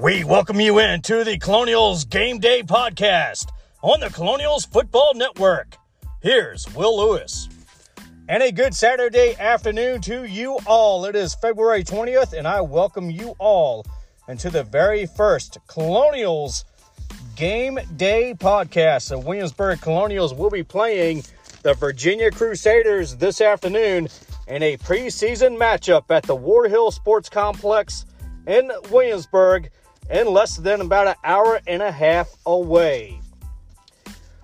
We welcome you in to the Colonials Game Day podcast on the Colonials Football Network. Here's Will Lewis. And a good Saturday afternoon to you all. It is February 20th, and I welcome you all into the very first Colonials Game Day podcast. The Williamsburg Colonials will be playing the Virginia Crusaders this afternoon in a preseason matchup at the War Hill Sports Complex in Williamsburg in less than about an hour and a half away.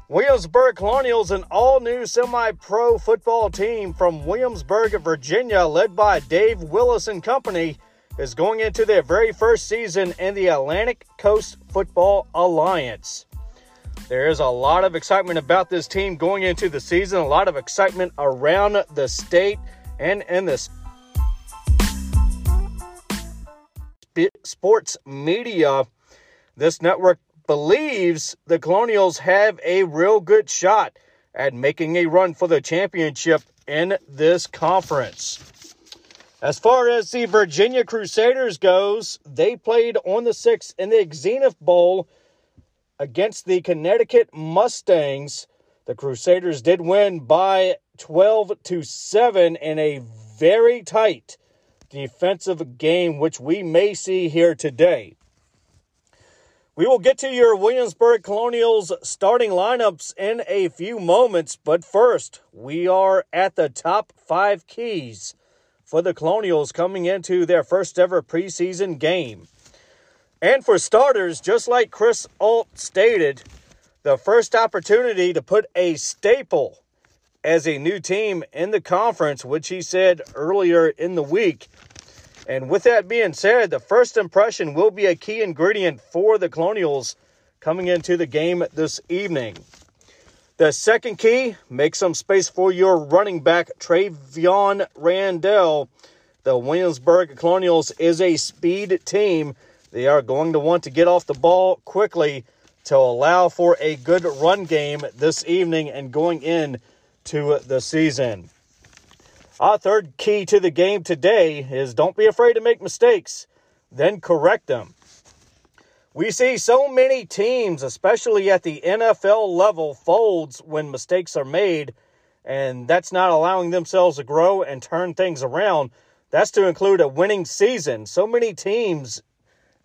Williamsburg Colonials, an all new semi pro football team from Williamsburg, Virginia, led by Dave Willis and Company, is going into their very first season in the Atlantic Coast Football Alliance. There is a lot of excitement about this team going into the season, a lot of excitement around the state and in the sports media. This network believes the Colonials have a real good shot at making a run for the championship in this conference. As far as the Virginia Crusaders goes, they played on the 6th in the Zenith Bowl against the Connecticut Mustangs. The Crusaders did win by 12 to 7 in a very tight defensive game, which we may see here today. We will get to your Williamsburg Colonials starting lineups in a few moments, but first, we are at the top five keys for the Colonials coming into their first ever preseason game. And for starters, just like Chris Alt stated, the first opportunity to put a staple as a new team in the conference, which he said earlier in the week. And with that being said, the first impression will be a key ingredient for the Colonials coming into the game this evening. The second key, make some space for your running back, Travion Randall. The Williamsburg Colonials is a speed team. They are going to want to get off the ball quickly to allow for a good run game this evening and going in to the season. Our third key to the game today is don't be afraid to make mistakes, then correct them. We see so many teams, especially at the NFL level, folds when mistakes are made, and that's not allowing themselves to grow and turn things around. That's to include a winning season. So many teams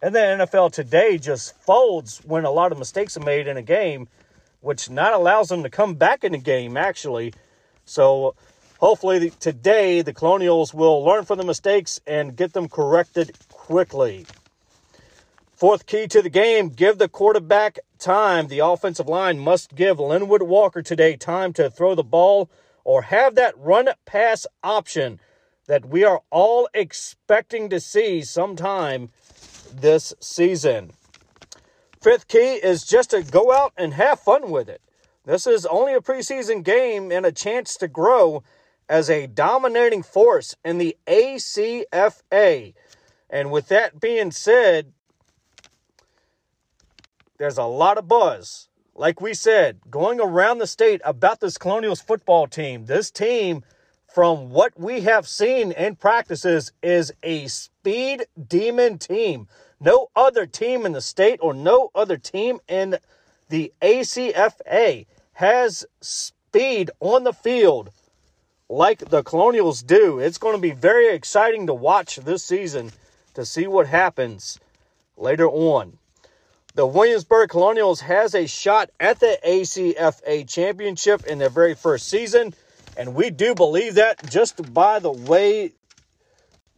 in the NFL today just folds when a lot of mistakes are made in a game, which not allows them to come back in the game, actually. So hopefully today the Colonials will learn from the mistakes and get them corrected quickly. Fourth key to the game give the quarterback time. The offensive line must give Linwood Walker today time to throw the ball or have that run pass option that we are all expecting to see sometime this season. Fifth key is just to go out and have fun with it. This is only a preseason game and a chance to grow as a dominating force in the ACFA. And with that being said, there's a lot of buzz, like we said, going around the state about this Colonials football team. This team, from what we have seen in practices, is a speed demon team. No other team in the state or no other team in the ACFA has speed on the field like the Colonials do. It's going to be very exciting to watch this season to see what happens later on. The Williamsburg Colonials has a shot at the ACFA championship in their very first season, and we do believe that just by the way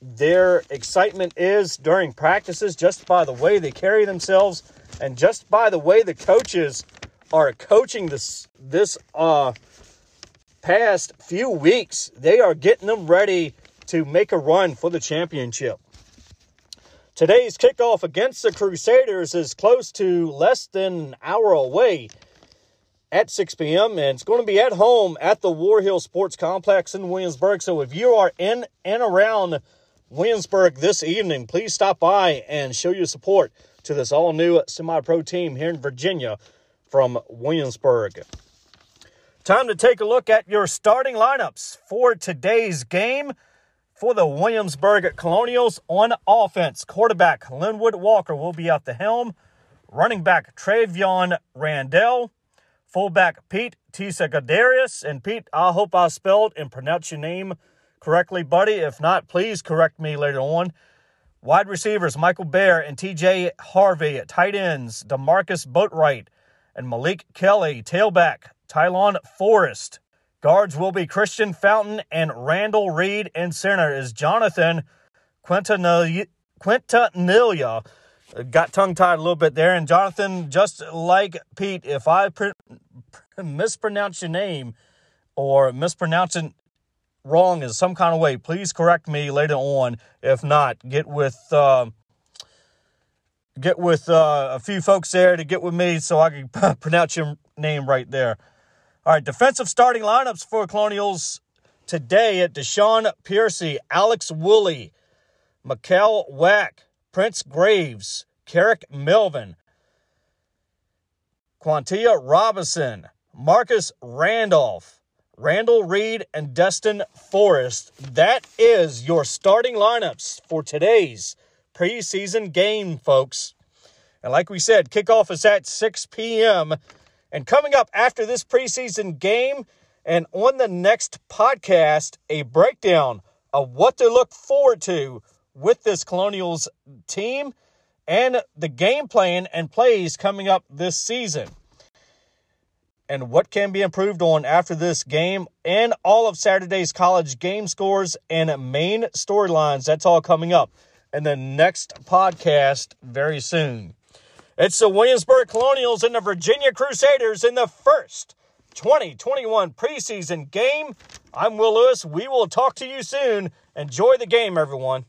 their excitement is during practices, just by the way they carry themselves, and just by the way the coaches are coaching this this uh past few weeks. They are getting them ready to make a run for the championship. Today's kickoff against the Crusaders is close to less than an hour away at 6 p.m. and it's going to be at home at the War Hill Sports Complex in Williamsburg. So if you are in and around Williamsburg this evening, please stop by and show your support to this all new semi pro team here in Virginia from Williamsburg. Time to take a look at your starting lineups for today's game. For the Williamsburg Colonials on offense, quarterback Linwood Walker will be at the helm. Running back Travion Randell. Fullback Pete Tisagadarius. And Pete, I hope I spelled and pronounced your name correctly, buddy. If not, please correct me later on. Wide receivers Michael Bear and TJ Harvey. Tight ends Demarcus Boatwright and Malik Kelly. Tailback Tylon Forrest. Guards will be Christian Fountain and Randall Reed. And center is Jonathan. Quintanilla. Got tongue tied a little bit there. And Jonathan, just like Pete, if I pr- mispronounce your name or mispronounce it wrong in some kind of way, please correct me later on. If not, get with. Uh, get with uh, a few folks there to get with me so I can pronounce your name right there. All right, defensive starting lineups for Colonials today at Deshaun Piercy, Alex Woolley, Mikel Wack, Prince Graves, Carrick Melvin, Quantia Robinson, Marcus Randolph, Randall Reed, and Destin Forrest. That is your starting lineups for today's preseason game, folks. And like we said, kickoff is at 6 p.m. And coming up after this preseason game and on the next podcast, a breakdown of what to look forward to with this Colonials team and the game plan and plays coming up this season. And what can be improved on after this game and all of Saturday's college game scores and main storylines. That's all coming up in the next podcast very soon. It's the Williamsburg Colonials and the Virginia Crusaders in the first 2021 preseason game. I'm Will Lewis. We will talk to you soon. Enjoy the game, everyone.